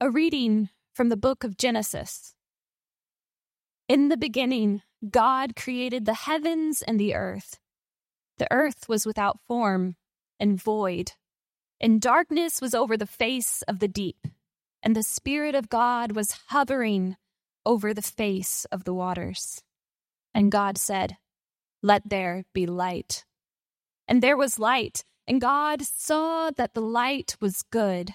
A reading from the book of Genesis. In the beginning, God created the heavens and the earth. The earth was without form and void, and darkness was over the face of the deep, and the Spirit of God was hovering over the face of the waters. And God said, Let there be light. And there was light, and God saw that the light was good.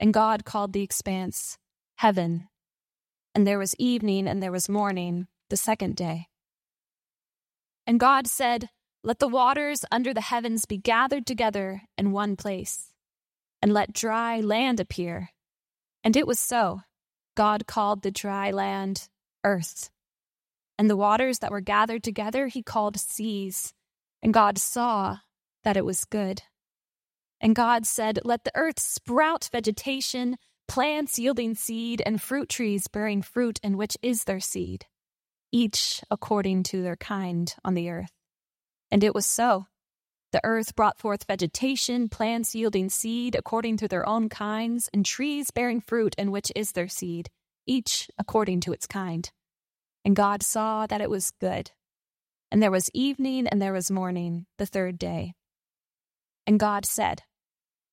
And God called the expanse heaven. And there was evening and there was morning the second day. And God said, Let the waters under the heavens be gathered together in one place, and let dry land appear. And it was so. God called the dry land earth. And the waters that were gathered together he called seas. And God saw that it was good. And God said, Let the earth sprout vegetation, plants yielding seed, and fruit trees bearing fruit in which is their seed, each according to their kind on the earth. And it was so. The earth brought forth vegetation, plants yielding seed according to their own kinds, and trees bearing fruit in which is their seed, each according to its kind. And God saw that it was good. And there was evening and there was morning, the third day. And God said,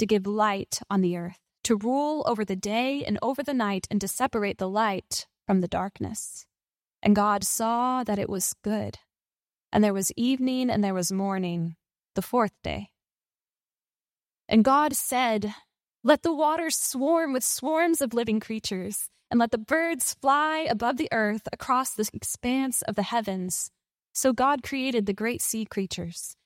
to give light on the earth, to rule over the day and over the night, and to separate the light from the darkness. And God saw that it was good. And there was evening and there was morning, the fourth day. And God said, Let the waters swarm with swarms of living creatures, and let the birds fly above the earth across the expanse of the heavens. So God created the great sea creatures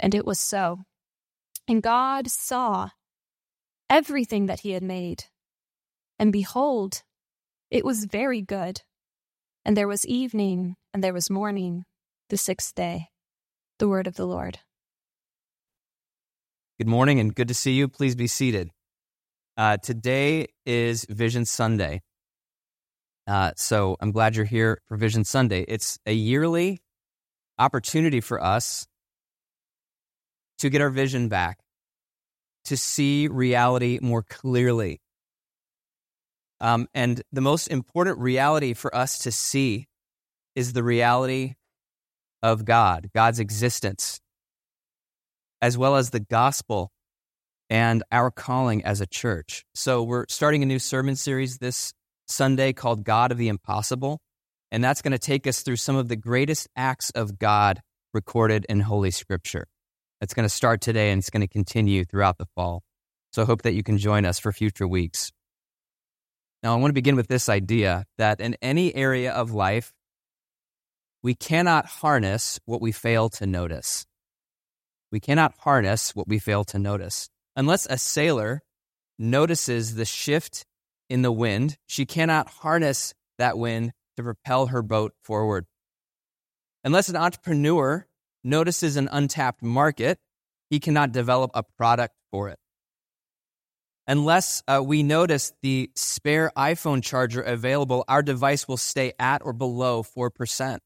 And it was so. And God saw everything that he had made. And behold, it was very good. And there was evening, and there was morning, the sixth day. The word of the Lord. Good morning and good to see you. Please be seated. Uh, today is Vision Sunday. Uh, so I'm glad you're here for Vision Sunday. It's a yearly opportunity for us to get our vision back, to see reality more clearly. Um, and the most important reality for us to see is the reality of God, God's existence, as well as the gospel and our calling as a church. So, we're starting a new sermon series this Sunday called God of the Impossible. And that's going to take us through some of the greatest acts of God recorded in Holy Scripture. It's going to start today and it's going to continue throughout the fall. So, I hope that you can join us for future weeks. Now, I want to begin with this idea that in any area of life, we cannot harness what we fail to notice. We cannot harness what we fail to notice. Unless a sailor notices the shift in the wind, she cannot harness that wind to propel her boat forward. Unless an entrepreneur notices an untapped market, he cannot develop a product for it unless uh, we notice the spare iPhone charger available, our device will stay at or below 4%.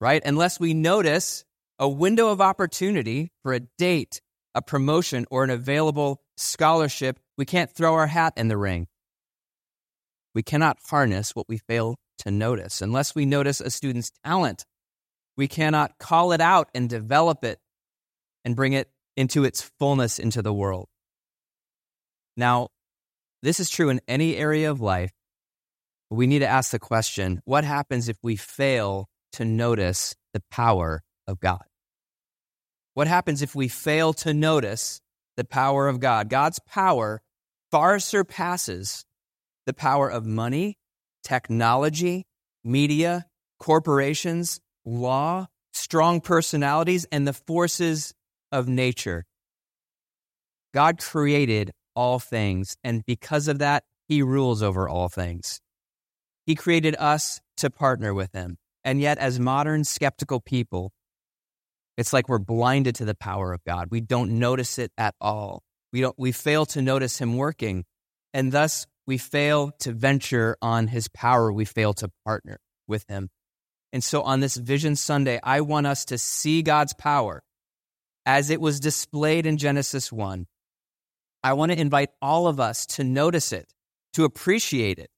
Right? Unless we notice a window of opportunity for a date, a promotion, or an available scholarship, we can't throw our hat in the ring. We cannot harness what we fail to notice. Unless we notice a student's talent, we cannot call it out and develop it and bring it into its fullness into the world. Now, this is true in any area of life. We need to ask the question what happens if we fail to notice the power of God? What happens if we fail to notice the power of God? God's power far surpasses the power of money, technology, media, corporations, law, strong personalities, and the forces of nature. God created all things, and because of that, he rules over all things. He created us to partner with him. And yet, as modern skeptical people, it's like we're blinded to the power of God. We don't notice it at all. We, don't, we fail to notice him working, and thus we fail to venture on his power. We fail to partner with him. And so on this Vision Sunday, I want us to see God's power as it was displayed in Genesis 1 I want to invite all of us to notice it, to appreciate it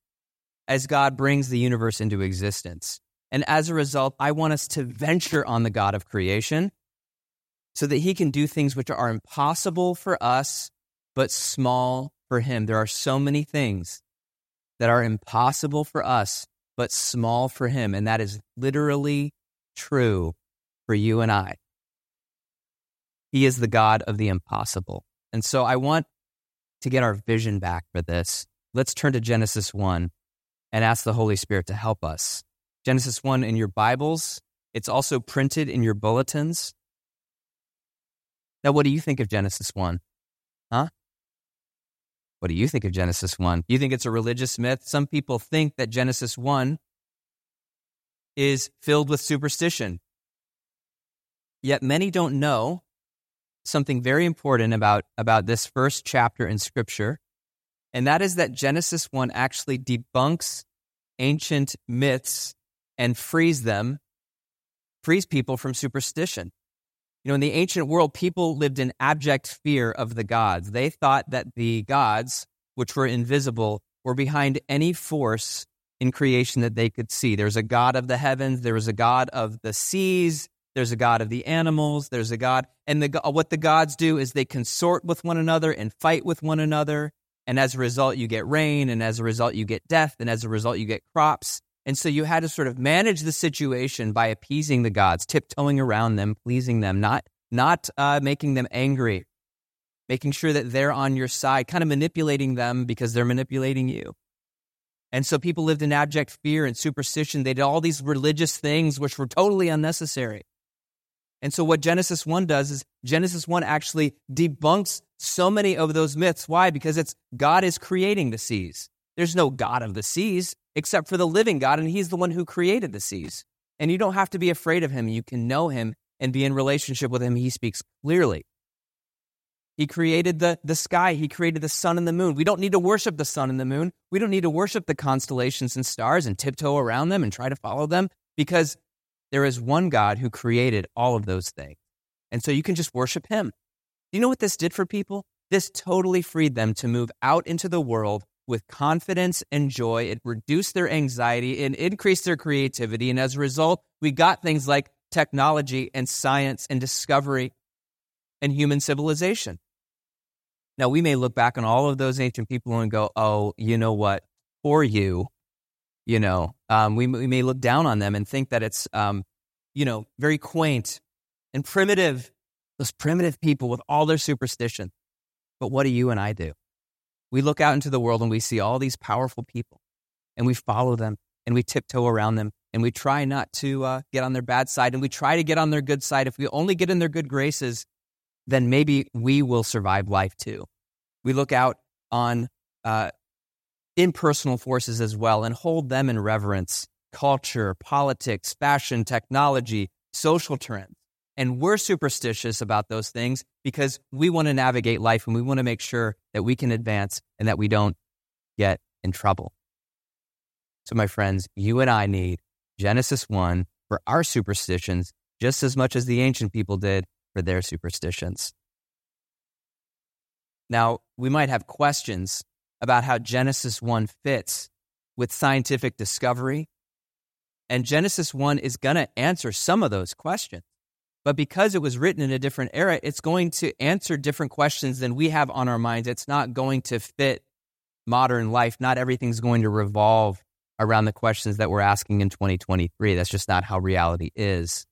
as God brings the universe into existence. And as a result, I want us to venture on the God of creation so that he can do things which are impossible for us, but small for him. There are so many things that are impossible for us, but small for him. And that is literally true for you and I. He is the God of the impossible. And so I want to get our vision back for this. Let's turn to Genesis 1 and ask the Holy Spirit to help us. Genesis 1 in your Bibles, it's also printed in your bulletins. Now, what do you think of Genesis 1? Huh? What do you think of Genesis 1? You think it's a religious myth? Some people think that Genesis 1 is filled with superstition. Yet many don't know something very important about, about this first chapter in Scripture, and that is that Genesis 1 actually debunks ancient myths and frees them, frees people from superstition. You know, in the ancient world, people lived in abject fear of the gods. They thought that the gods, which were invisible, were behind any force in creation that they could see. There's a God of the heavens, there was a God of the seas, there's a God of the animals. There's a God. And the, what the gods do is they consort with one another and fight with one another. And as a result, you get rain. And as a result, you get death. And as a result, you get crops. And so you had to sort of manage the situation by appeasing the gods, tiptoeing around them, pleasing them, not, not uh, making them angry, making sure that they're on your side, kind of manipulating them because they're manipulating you. And so people lived in abject fear and superstition. They did all these religious things which were totally unnecessary. And so what Genesis 1 does is Genesis 1 actually debunks so many of those myths. Why? Because it's God is creating the seas. There's no God of the seas except for the living God, and He's the one who created the seas. And you don't have to be afraid of Him. You can know Him and be in relationship with Him. He speaks clearly. He created the, the sky. He created the sun and the moon. We don't need to worship the sun and the moon. We don't need to worship the constellations and stars and tiptoe around them and try to follow them because there is one God who created all of those things. And so you can just worship Him. Do you know what this did for people? This totally freed them to move out into the world with confidence and joy. It reduced their anxiety and increased their creativity. And as a result, we got things like technology and science and discovery and human civilization. Now, we may look back on all of those ancient people and go, oh, you know what? For you, you know, um, we, we may look down on them and think that it's, um, you know, very quaint and primitive, those primitive people with all their superstition. But what do you and I do? We look out into the world and we see all these powerful people and we follow them and we tiptoe around them and we try not to uh, get on their bad side and we try to get on their good side. If we only get in their good graces, then maybe we will survive life too. We look out on uh, impersonal forces as well and hold them in reverence culture, politics, fashion, technology, social trends. And we're superstitious about those things because we want to navigate life and we want to make sure that we can advance and that we don't get in trouble. So, my friends, you and I need Genesis 1 for our superstitions just as much as the ancient people did for their superstitions. Now, we might have questions about how Genesis 1 fits with scientific discovery. And Genesis 1 is going to answer some of those questions. But because it was written in a different era, it's going to answer different questions than we have on our minds. It's not going to fit modern life. Not everything's going to revolve around the questions that we're asking in 2023. That's just not how reality is.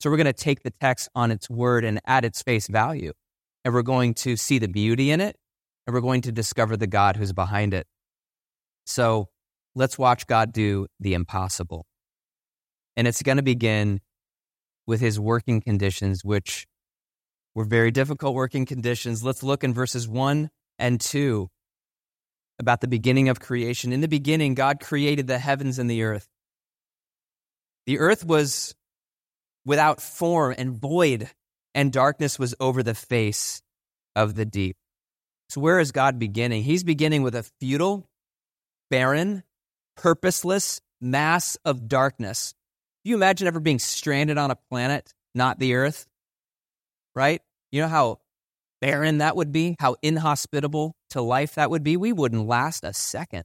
So we're going to take the text on its word and at its face value. And we're going to see the beauty in it. And we're going to discover the God who's behind it. So let's watch God do the impossible. And it's going to begin with his working conditions, which were very difficult working conditions. Let's look in verses 1 and 2 about the beginning of creation. In the beginning, God created the heavens and the earth. The earth was without form and void, and darkness was over the face of the deep. So, where is God beginning? He's beginning with a futile, barren, purposeless mass of darkness. Do you imagine ever being stranded on a planet, not the earth? Right? You know how barren that would be, how inhospitable to life that would be? We wouldn't last a second.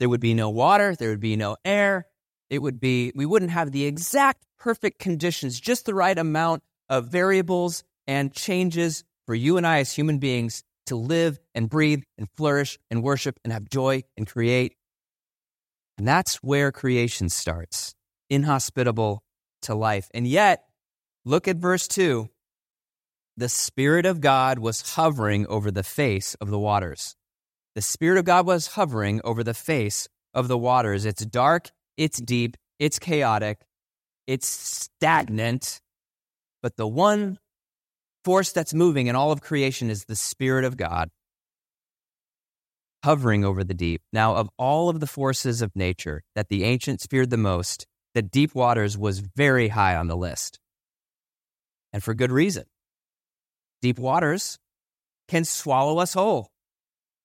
There would be no water, there would be no air. It would be, we wouldn't have the exact perfect conditions, just the right amount of variables and changes for you and I as human beings to live and breathe and flourish and worship and have joy and create. And that's where creation starts inhospitable to life. And yet, look at verse 2 the Spirit of God was hovering over the face of the waters. The Spirit of God was hovering over the face of the waters. It's dark, it's deep, it's chaotic, it's stagnant, but the one force that's moving in all of creation is the Spirit of God hovering over the deep. Now, of all of the forces of nature that the ancients feared the most, the deep waters was very high on the list. And for good reason. Deep waters can swallow us whole.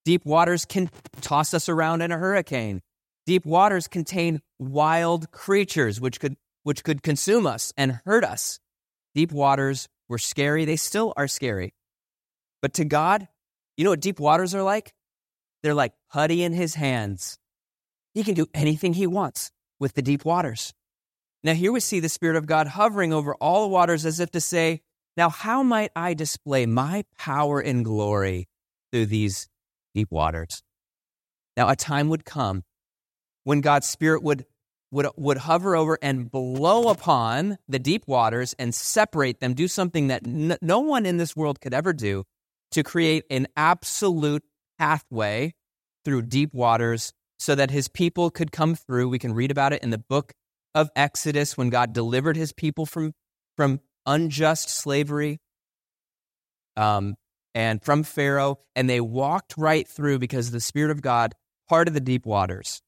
Deep waters can toss us around in a hurricane. Deep waters contain wild creatures which could, which could consume us and hurt us. Deep waters were scary. They still are scary. But to God, you know what deep waters are like? They're like putty in his hands. He can do anything he wants with the deep waters. Now, here we see the Spirit of God hovering over all the waters as if to say, now, how might I display my power and glory through these deep waters? Now, a time would come when God's Spirit would, would, would hover over and blow upon the deep waters and separate them, do something that n- no one in this world could ever do to create an absolute pathway through deep waters so that his people could come through. We can read about it in the book of Exodus when God delivered his people from, from unjust slavery um, and from Pharaoh, and they walked right through because the Spirit of God parted the deep waters.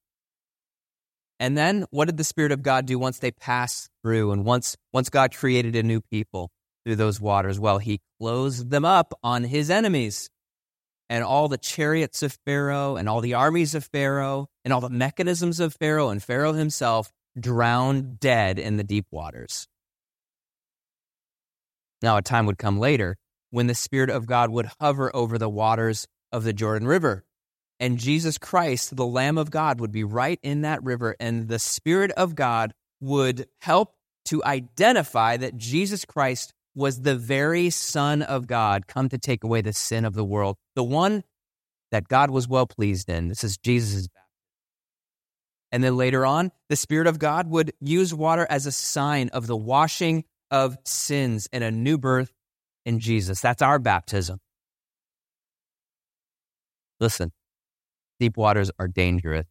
And then what did the Spirit of God do once they passed through and once, once God created a new people through those waters? Well, he closed them up on his enemies and all the chariots of Pharaoh and all the armies of Pharaoh and all the mechanisms of Pharaoh and Pharaoh himself drowned dead in the deep waters. Now, a time would come later when the Spirit of God would hover over the waters of the Jordan River. And Jesus Christ, the Lamb of God, would be right in that river, and the Spirit of God would help to identify that Jesus Christ was the very Son of God come to take away the sin of the world, the one that God was well pleased in. This is Jesus' baptism. And then later on, the Spirit of God would use water as a sign of the washing of sins and a new birth in Jesus. That's our baptism. Listen, deep waters are dangerous,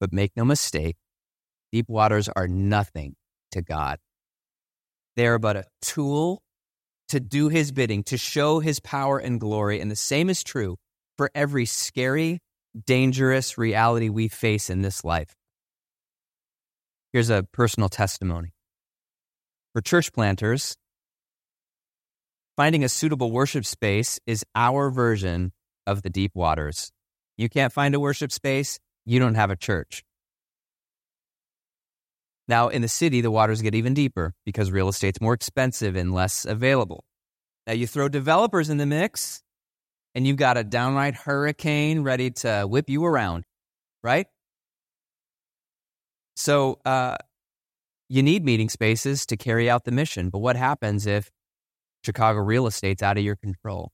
but make no mistake, deep waters are nothing to God. They are but a tool to do his bidding, to show his power and glory. And the same is true for every scary, dangerous reality we face in this life. Here's a personal testimony. For church planters, finding a suitable worship space is our version of the deep waters. You can't find a worship space, you don't have a church. Now, in the city, the waters get even deeper because real estate's more expensive and less available. Now, you throw developers in the mix, and you've got a downright hurricane ready to whip you around, right? So, uh, you need meeting spaces to carry out the mission. But what happens if Chicago real estate's out of your control?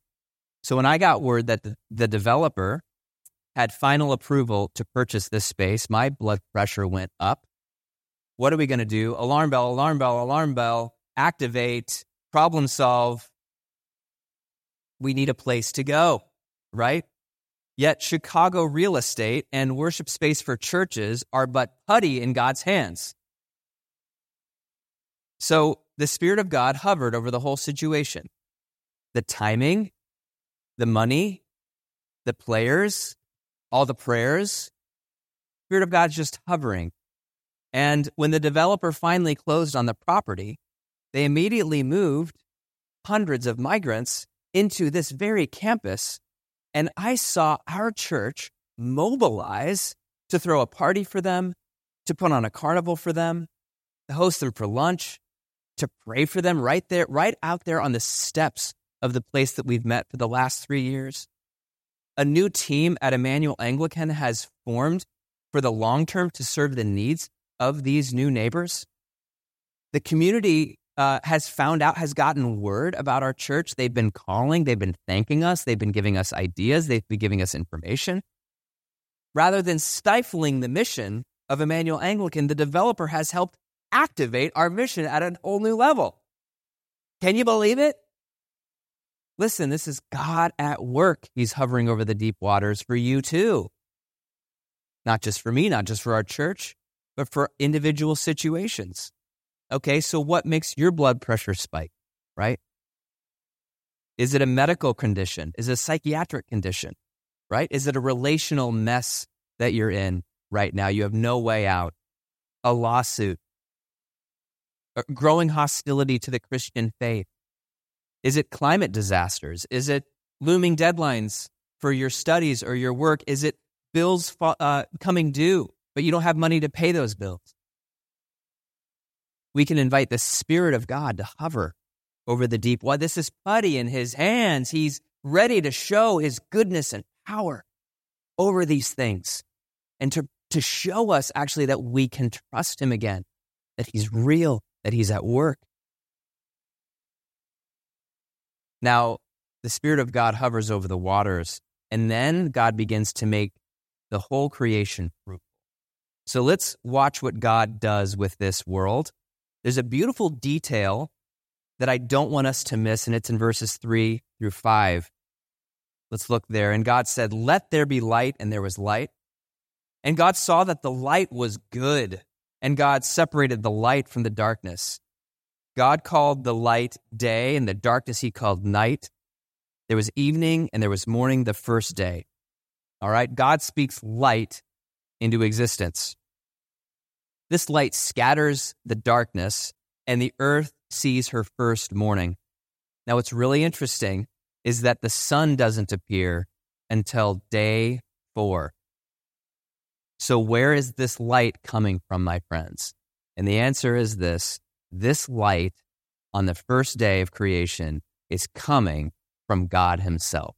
So, when I got word that the, the developer had final approval to purchase this space, my blood pressure went up. What are we going to do? Alarm bell, alarm bell, alarm bell, activate, problem solve. We need a place to go, right? Yet Chicago real estate and worship space for churches are but putty in God's hands. So the Spirit of God hovered over the whole situation. The timing, the money, the players, all the prayers. Spirit of God's just hovering. And when the developer finally closed on the property, they immediately moved hundreds of migrants into this very campus. And I saw our church mobilize to throw a party for them, to put on a carnival for them, to host them for lunch, to pray for them right there, right out there on the steps of the place that we've met for the last three years. A new team at Immanuel Anglican has formed for the long term to serve the needs of these new neighbors. The community uh, has found out, has gotten word about our church. They've been calling, they've been thanking us, they've been giving us ideas, they've been giving us information. Rather than stifling the mission of Immanuel Anglican, the developer has helped activate our mission at a whole new level. Can you believe it? Listen, this is God at work. He's hovering over the deep waters for you too. Not just for me, not just for our church, but for individual situations. Okay, so what makes your blood pressure spike, right? Is it a medical condition? Is it a psychiatric condition, right? Is it a relational mess that you're in right now? You have no way out. A lawsuit, growing hostility to the Christian faith? Is it climate disasters? Is it looming deadlines for your studies or your work? Is it bills uh, coming due, but you don't have money to pay those bills? We can invite the Spirit of God to hover over the deep. Why, this is putty in his hands. He's ready to show his goodness and power over these things and to, to show us actually that we can trust him again, that he's real, that he's at work. Now, the Spirit of God hovers over the waters, and then God begins to make the whole creation fruitful. So let's watch what God does with this world. There's a beautiful detail that I don't want us to miss, and it's in verses three through five. Let's look there. And God said, Let there be light, and there was light. And God saw that the light was good, and God separated the light from the darkness. God called the light day, and the darkness he called night. There was evening, and there was morning the first day. All right. God speaks light into existence. This light scatters the darkness, and the earth sees her first morning. Now, what's really interesting is that the sun doesn't appear until day four. So, where is this light coming from, my friends? And the answer is this this light on the first day of creation is coming from God Himself.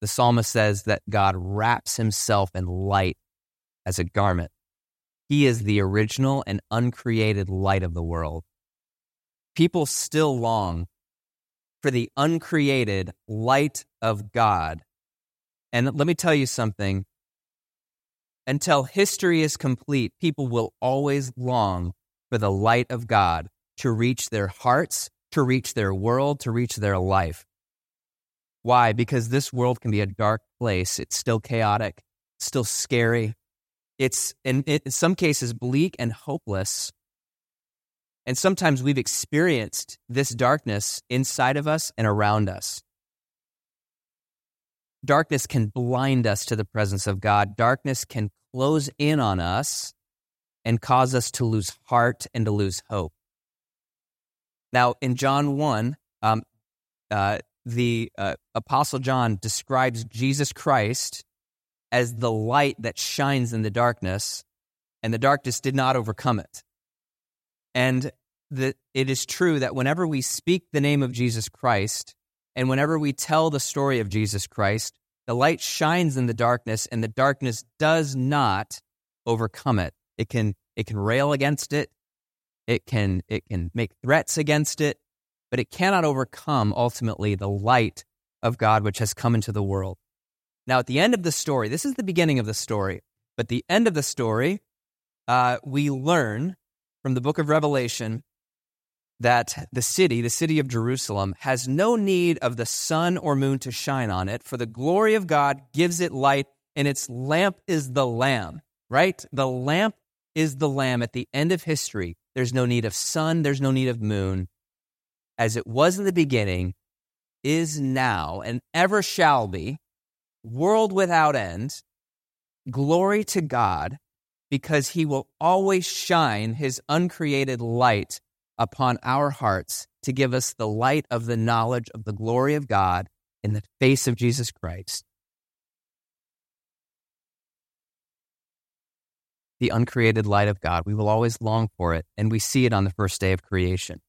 The psalmist says that God wraps Himself in light as a garment. He is the original and uncreated light of the world. People still long for the uncreated light of God. And let me tell you something until history is complete, people will always long for the light of God to reach their hearts, to reach their world, to reach their life. Why? Because this world can be a dark place. It's still chaotic, still scary. It's in, in some cases bleak and hopeless. And sometimes we've experienced this darkness inside of us and around us. Darkness can blind us to the presence of God. Darkness can close in on us and cause us to lose heart and to lose hope. Now, in John 1, um, uh, the uh, Apostle John describes Jesus Christ as the light that shines in the darkness, and the darkness did not overcome it. And the, it is true that whenever we speak the name of Jesus Christ, and whenever we tell the story of Jesus Christ, the light shines in the darkness, and the darkness does not overcome it. It can it can rail against it, it can it can make threats against it, but it cannot overcome ultimately the light of God which has come into the world. Now, at the end of the story, this is the beginning of the story, but the end of the story, uh, we learn from the book of Revelation that the city, the city of Jerusalem, has no need of the sun or moon to shine on it, for the glory of God gives it light, and its lamp is the Lamb, right? The lamp is the Lamb at the end of history. There's no need of sun, there's no need of moon. As it was in the beginning, is now, and ever shall be, world without end. Glory to God, because he will always shine his uncreated light upon our hearts to give us the light of the knowledge of the glory of God in the face of Jesus Christ. The uncreated light of God. We will always long for it, and we see it on the first day of creation.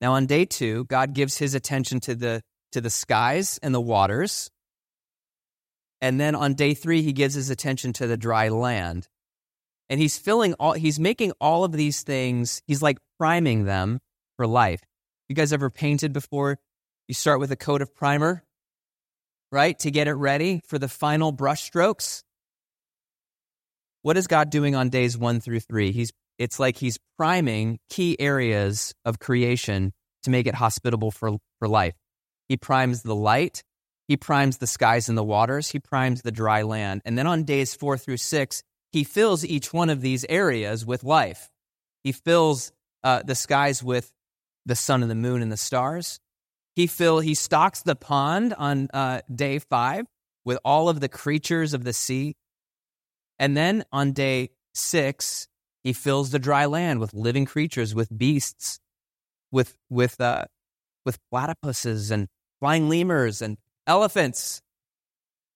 Now, on day two, God gives his attention to the, to the skies and the waters. And then on day three, he gives his attention to the dry land. And he's filling all he's making all of these things he's like priming them for life. You guys ever painted before? You start with a coat of primer right to get it ready for the final brush strokes. What is god doing on days one through three? He's it's like he's priming key areas of creation to make it hospitable for, for life. He primes the light he primes the skies and the waters he primes the dry land and then on days four through six he fills each one of these areas with life. He fills uh, the skies with the sun and the moon and the stars. He fill he stocks the pond on uh, day five with all of the creatures of the sea, and then on day six he fills the dry land with living creatures, with beasts, with with uh, with platypuses and flying lemurs and elephants,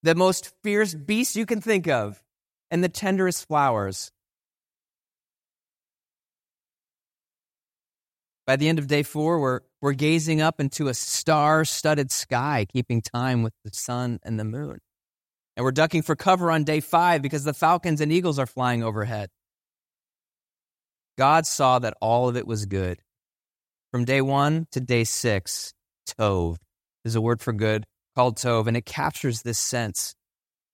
the most fierce beasts you can think of and the tenderest flowers. By the end of day four, we're, we're gazing up into a star studded sky, keeping time with the sun and the moon. And we're ducking for cover on day five because the falcons and eagles are flying overhead. God saw that all of it was good. From day one to day six, Tov is a word for good called Tov, and it captures this sense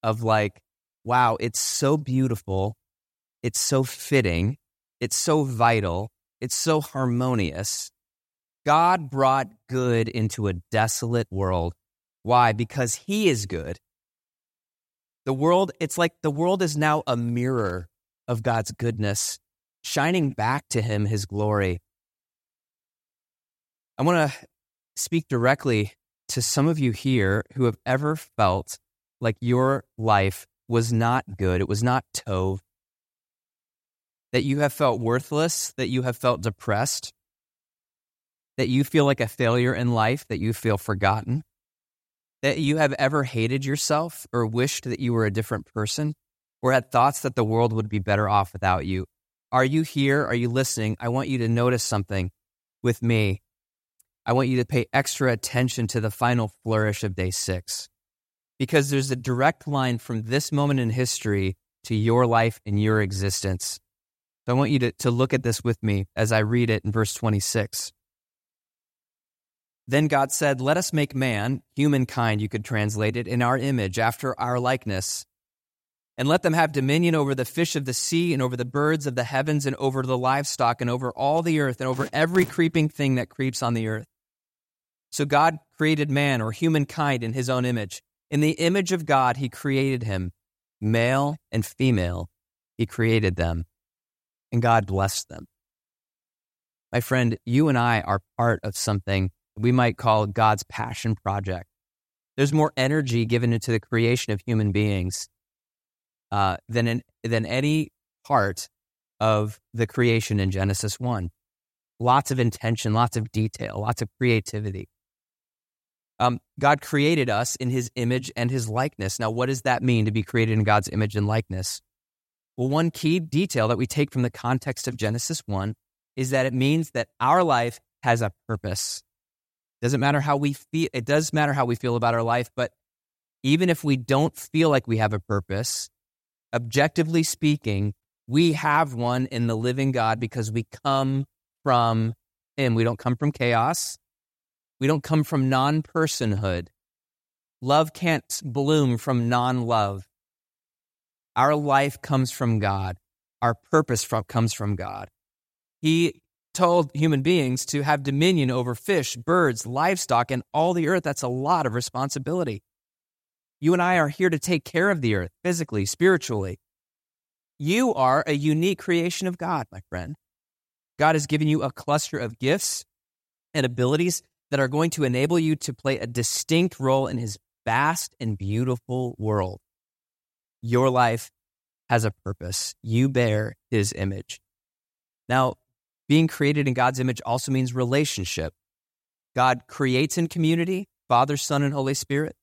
of like wow, it's so beautiful. It's so fitting. It's so vital. It's so harmonious. God brought good into a desolate world. Why? Because He is good. The world, it's like the world is now a mirror of God's goodness, shining back to Him His glory. I want to speak directly to some of you here who have ever felt like your life was not good, it was not Tov, that you have felt worthless, that you have felt depressed, that you feel like a failure in life, that you feel forgotten, that you have ever hated yourself or wished that you were a different person or had thoughts that the world would be better off without you. Are you here? Are you listening? I want you to notice something with me. I want you to pay extra attention to the final flourish of day six because there's a direct line from this moment in history to your life and your existence. So I want you to, to look at this with me as I read it in verse 26. Then God said, Let us make man, humankind, you could translate it, in our image, after our likeness. And let them have dominion over the fish of the sea, and over the birds of the heavens, and over the livestock, and over all the earth, and over every creeping thing that creeps on the earth. So God created man, or humankind, in his own image. In the image of God, he created him. Male and female, he created them. And God blessed them. My friend, you and I are part of something we might call God's passion project. There's more energy given into the creation of human beings uh, than, in, than any part of the creation in Genesis 1. Lots of intention, lots of detail, lots of creativity. Um, God created us in his image and his likeness. Now, what does that mean to be created in God's image and likeness? Well, one key detail that we take from the context of Genesis 1 is that it means that our life has a purpose. Doesn't matter how we feel, it does matter how we feel about our life, but even if we don't feel like we have a purpose, objectively speaking, we have one in the living God because we come from Him. We don't come from chaos. We don't come from non personhood. Love can't bloom from non love. Our life comes from God. Our purpose from, comes from God. He told human beings to have dominion over fish, birds, livestock, and all the earth. That's a lot of responsibility. You and I are here to take care of the earth physically, spiritually. You are a unique creation of God, my friend. God has given you a cluster of gifts and abilities that are going to enable you to play a distinct role in his vast and beautiful world. Your life has a purpose. You bear his image. Now, being created in God's image also means relationship. God creates in community, Father, Son, and Holy Spirit.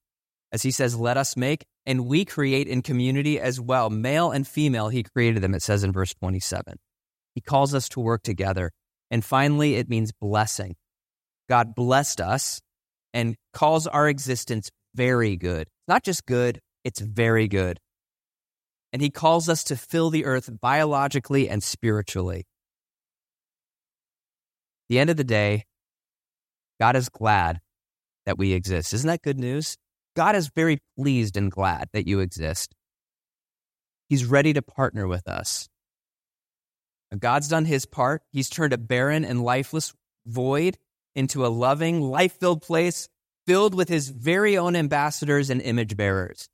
As he says, let us make, and we create in community as well. Male and female, he created them, it says in verse 27. He calls us to work together. And finally, it means blessing. God blessed us and calls our existence very good. Not just good, it's very good. And he calls us to fill the earth biologically and spiritually the end of the day, God is glad that we exist. Isn't that good news? God is very pleased and glad that you exist. He's ready to partner with us. God's done his part. He's turned a barren and lifeless void into a loving, life filled place filled with his very own ambassadors and image bearers.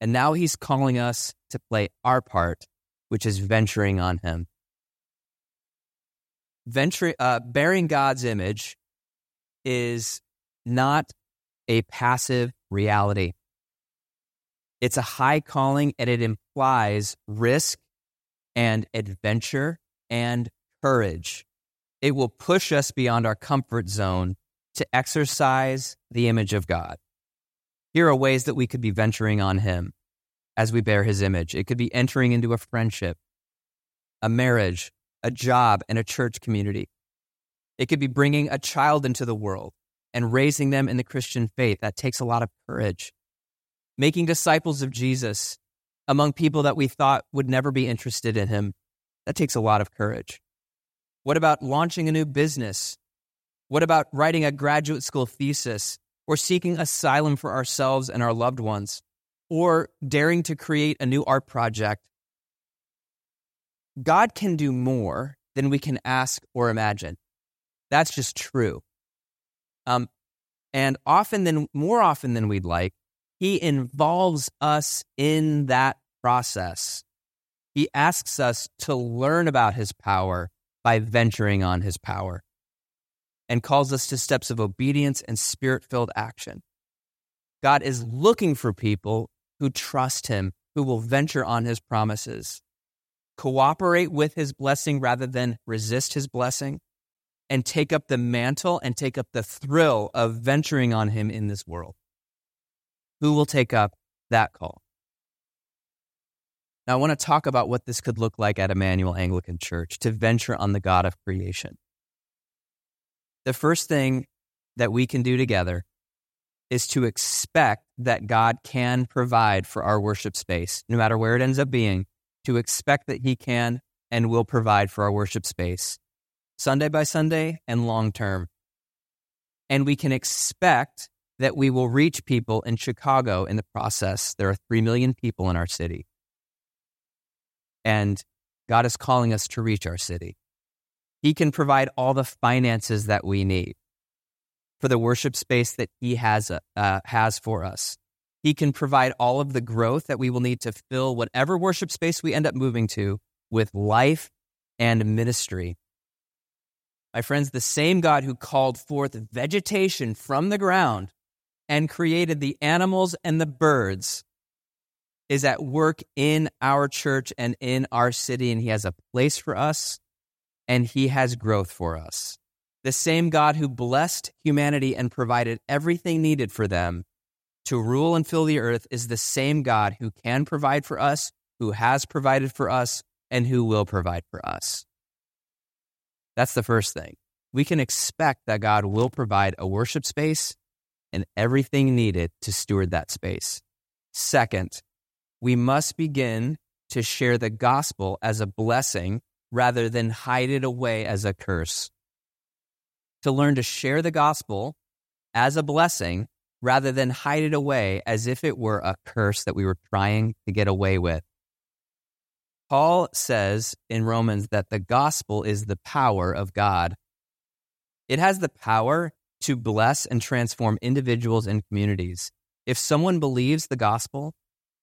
And now he's calling us to play our part, which is venturing on him venture, uh, bearing God's image is not a passive reality. It's a high calling and it implies risk and adventure and courage. It will push us beyond our comfort zone to exercise the image of God. Here are ways that we could be venturing on Him as we bear His image. It could be entering into a friendship, a marriage, a job, and a church community. It could be bringing a child into the world and raising them in the Christian faith. That takes a lot of courage. Making disciples of Jesus among people that we thought would never be interested in him. That takes a lot of courage. What about launching a new business? What about writing a graduate school thesis or seeking asylum for ourselves and our loved ones? Or daring to create a new art project God can do more than we can ask or imagine. That's just true. Um, and often than more often than we'd like, he involves us in that process. He asks us to learn about his power by venturing on his power and calls us to steps of obedience and spirit filled action. God is looking for people who trust him, who will venture on his promises, cooperate with his blessing rather than resist his blessing, and take up the mantle and take up the thrill of venturing on him in this world. Who will take up that call? Now, I want to talk about what this could look like at Immanuel Anglican Church to venture on the God of creation. The first thing that we can do together is to expect that God can provide for our worship space, no matter where it ends up being, to expect that He can and will provide for our worship space, Sunday by Sunday and long term. And we can expect that we will reach people in Chicago in the process. There are 3 million people in our city. And God is calling us to reach our city. He can provide all the finances that we need for the worship space that He has, uh, has for us. He can provide all of the growth that we will need to fill whatever worship space we end up moving to with life and ministry. My friends, the same God who called forth vegetation from the ground and created the animals and the birds is at work in our church and in our city, and He has a place for us and He has growth for us. The same God who blessed humanity and provided everything needed for them to rule and fill the earth is the same God who can provide for us, who has provided for us, and who will provide for us. That's the first thing. We can expect that God will provide a worship space and everything needed to steward that space. Second, we must begin to share the gospel as a blessing rather than hide it away as a curse to learn to share the gospel as a blessing rather than hide it away as if it were a curse that we were trying to get away with. Paul says in Romans that the gospel is the power of God. It has the power to bless and transform individuals and communities. If someone believes the gospel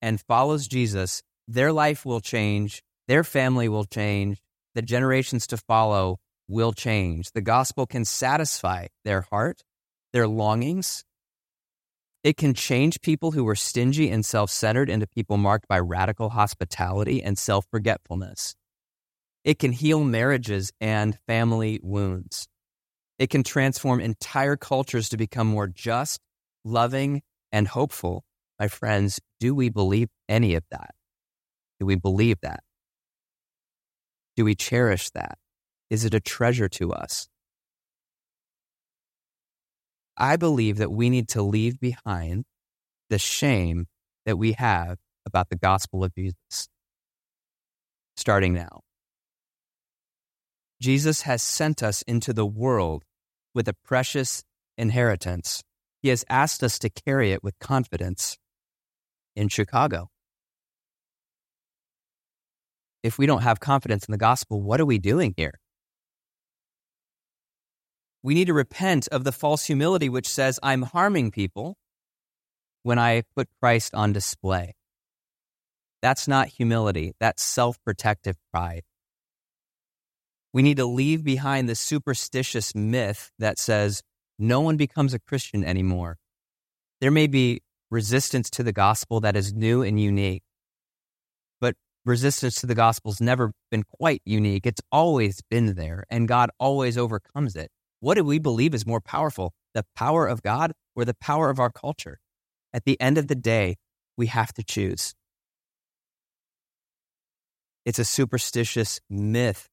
and follows Jesus, their life will change, their family will change, the generations to follow will change. The gospel can satisfy their heart, their longings. It can change people who were stingy and self centered into people marked by radical hospitality and self forgetfulness. It can heal marriages and family wounds. It can transform entire cultures to become more just, loving, and hopeful. My friends, do we believe any of that? Do we believe that? Do we cherish that? Is it a treasure to us? I believe that we need to leave behind the shame that we have about the gospel of Jesus, starting now. Jesus has sent us into the world with a precious inheritance. He has asked us to carry it with confidence in Chicago. If we don't have confidence in the gospel, what are we doing here? we need to repent of the false humility which says, I'm harming people when I put Christ on display. That's not humility, that's self protective pride. We need to leave behind the superstitious myth that says no one becomes a Christian anymore. There may be resistance to the gospel that is new and unique, but resistance to the gospel's never been quite unique. It's always been there, and God always overcomes it. What do we believe is more powerful, the power of God or the power of our culture? At the end of the day, we have to choose. It's a superstitious myth,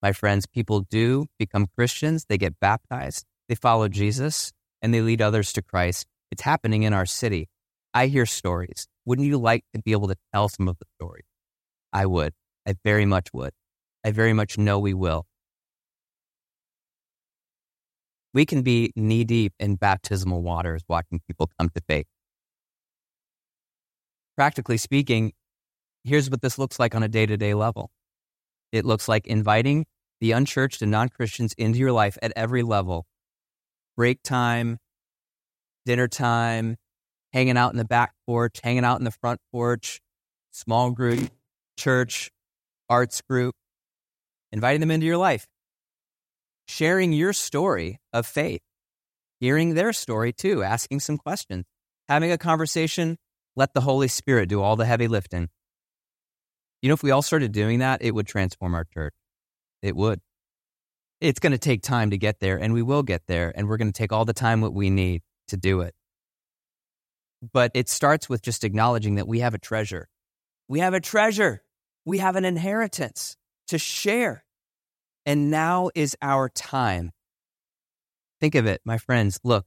my friends. People do become Christians, they get baptized, they follow Jesus, and they lead others to Christ. It's happening in our city. I hear stories. Wouldn't you like to be able to tell some of the stories? I would. I very much would. I very much know we will we can be knee deep in baptismal waters watching people come to faith. Practically speaking, here's what this looks like on a day to day level it looks like inviting the unchurched and non Christians into your life at every level break time, dinner time, hanging out in the back porch, hanging out in the front porch, small group, church, arts group, inviting them into your life sharing your story of faith, hearing their story too, asking some questions. having a conversation, let the Holy Spirit do all the heavy lifting. You know, if we all started doing that, it would transform our church. It would. It's going to take time to get there, and we will get there, and we're going to take all the time what we need to do it. But it starts with just acknowledging that we have a treasure. We have a treasure. We have an inheritance to share. And now is our time. Think of it, my friends. Look,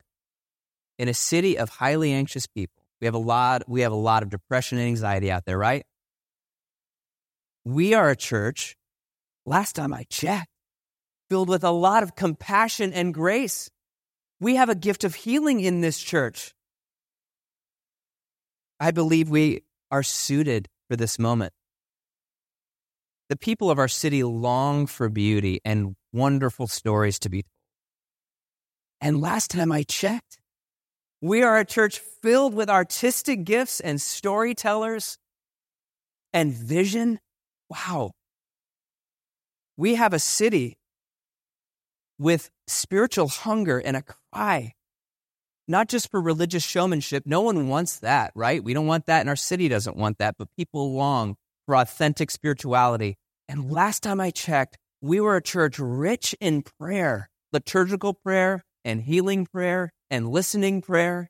in a city of highly anxious people, we have a lot, we have a lot of depression and anxiety out there, right? We are a church, last time I checked, filled with a lot of compassion and grace. We have a gift of healing in this church. I believe we are suited for this moment. The people of our city long for beauty and wonderful stories to be told. And last time I checked, we are a church filled with artistic gifts and storytellers and vision. Wow. We have a city with spiritual hunger and a cry not just for religious showmanship. No one wants that, right? We don't want that, and our city doesn't want that, but people long for authentic spirituality. And last time I checked, we were a church rich in prayer, liturgical prayer, and healing prayer, and listening prayer,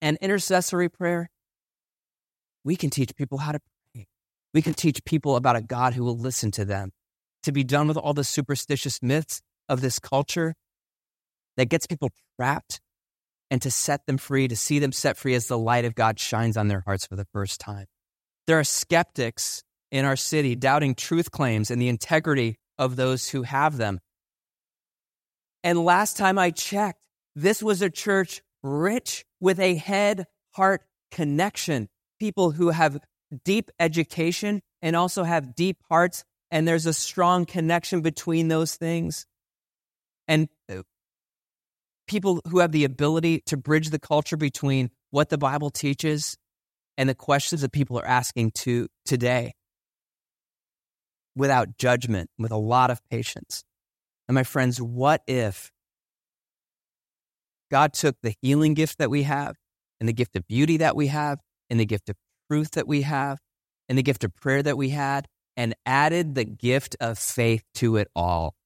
and intercessory prayer. We can teach people how to pray. We can teach people about a God who will listen to them. To be done with all the superstitious myths of this culture that gets people trapped and to set them free, to see them set free as the light of God shines on their hearts for the first time. There are skeptics in our city doubting truth claims and the integrity of those who have them. And last time I checked, this was a church rich with a head heart connection. People who have deep education and also have deep hearts, and there's a strong connection between those things. And people who have the ability to bridge the culture between what the Bible teaches and the questions that people are asking to today without judgment, with a lot of patience. And my friends, what if God took the healing gift that we have, and the gift of beauty that we have, and the gift of truth that we have, and the gift of prayer that we had, and added the gift of faith to it all?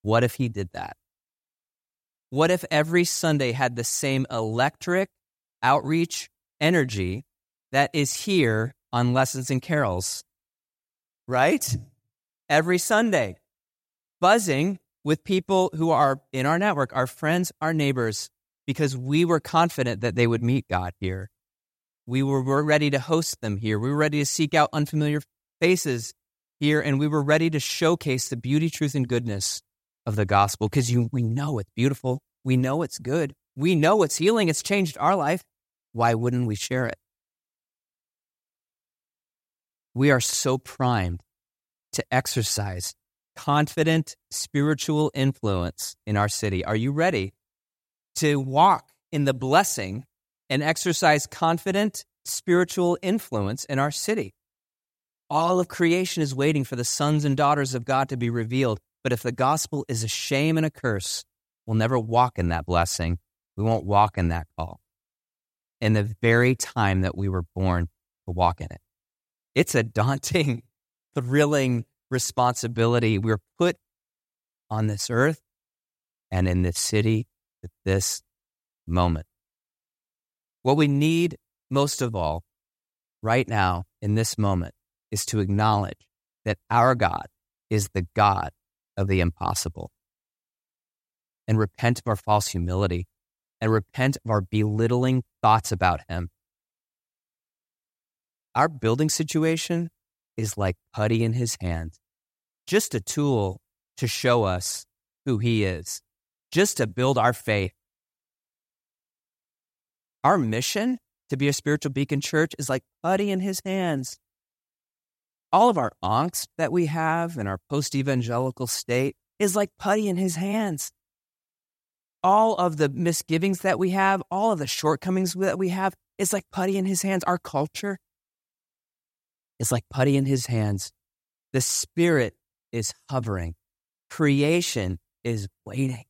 What if He did that? What if every Sunday had the same electric outreach energy that is here on Lessons and Carols? Right? Every Sunday, buzzing with people who are in our network, our friends, our neighbors, because we were confident that they would meet God here. We were, were ready to host them here. We were ready to seek out unfamiliar faces here, and we were ready to showcase the beauty, truth, and goodness of the gospel because we know it's beautiful. We know it's good. We know it's healing. It's changed our life. Why wouldn't we share it? We are so primed to exercise confident spiritual influence in our city. Are you ready to walk in the blessing and exercise confident spiritual influence in our city? All of creation is waiting for the sons and daughters of God to be revealed. But if the gospel is a shame and a curse, we'll never walk in that blessing. We won't walk in that call. In the very time that we were born to walk in it. It's a daunting, thrilling responsibility. We're put on this earth and in this city at this moment. What we need most of all right now in this moment is to acknowledge that our God is the God of the impossible and repent of our false humility and repent of our belittling thoughts about Him. Our building situation is like putty in His hand, just a tool to show us who He is, just to build our faith. Our mission to be a spiritual beacon church is like putty in His hands all of our angst that we have in our post evangelical state is like putty in his hands. All of the misgivings that we have, all of the shortcomings that we have, is like putty in his hands. Our culture is like putty in his hands. The Spirit is hovering, creation is waiting.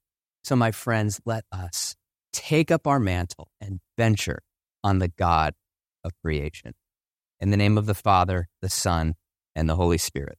So, my friends, let us take up our mantle and venture on the God of creation. In the name of the Father, the Son, and the Holy Spirit.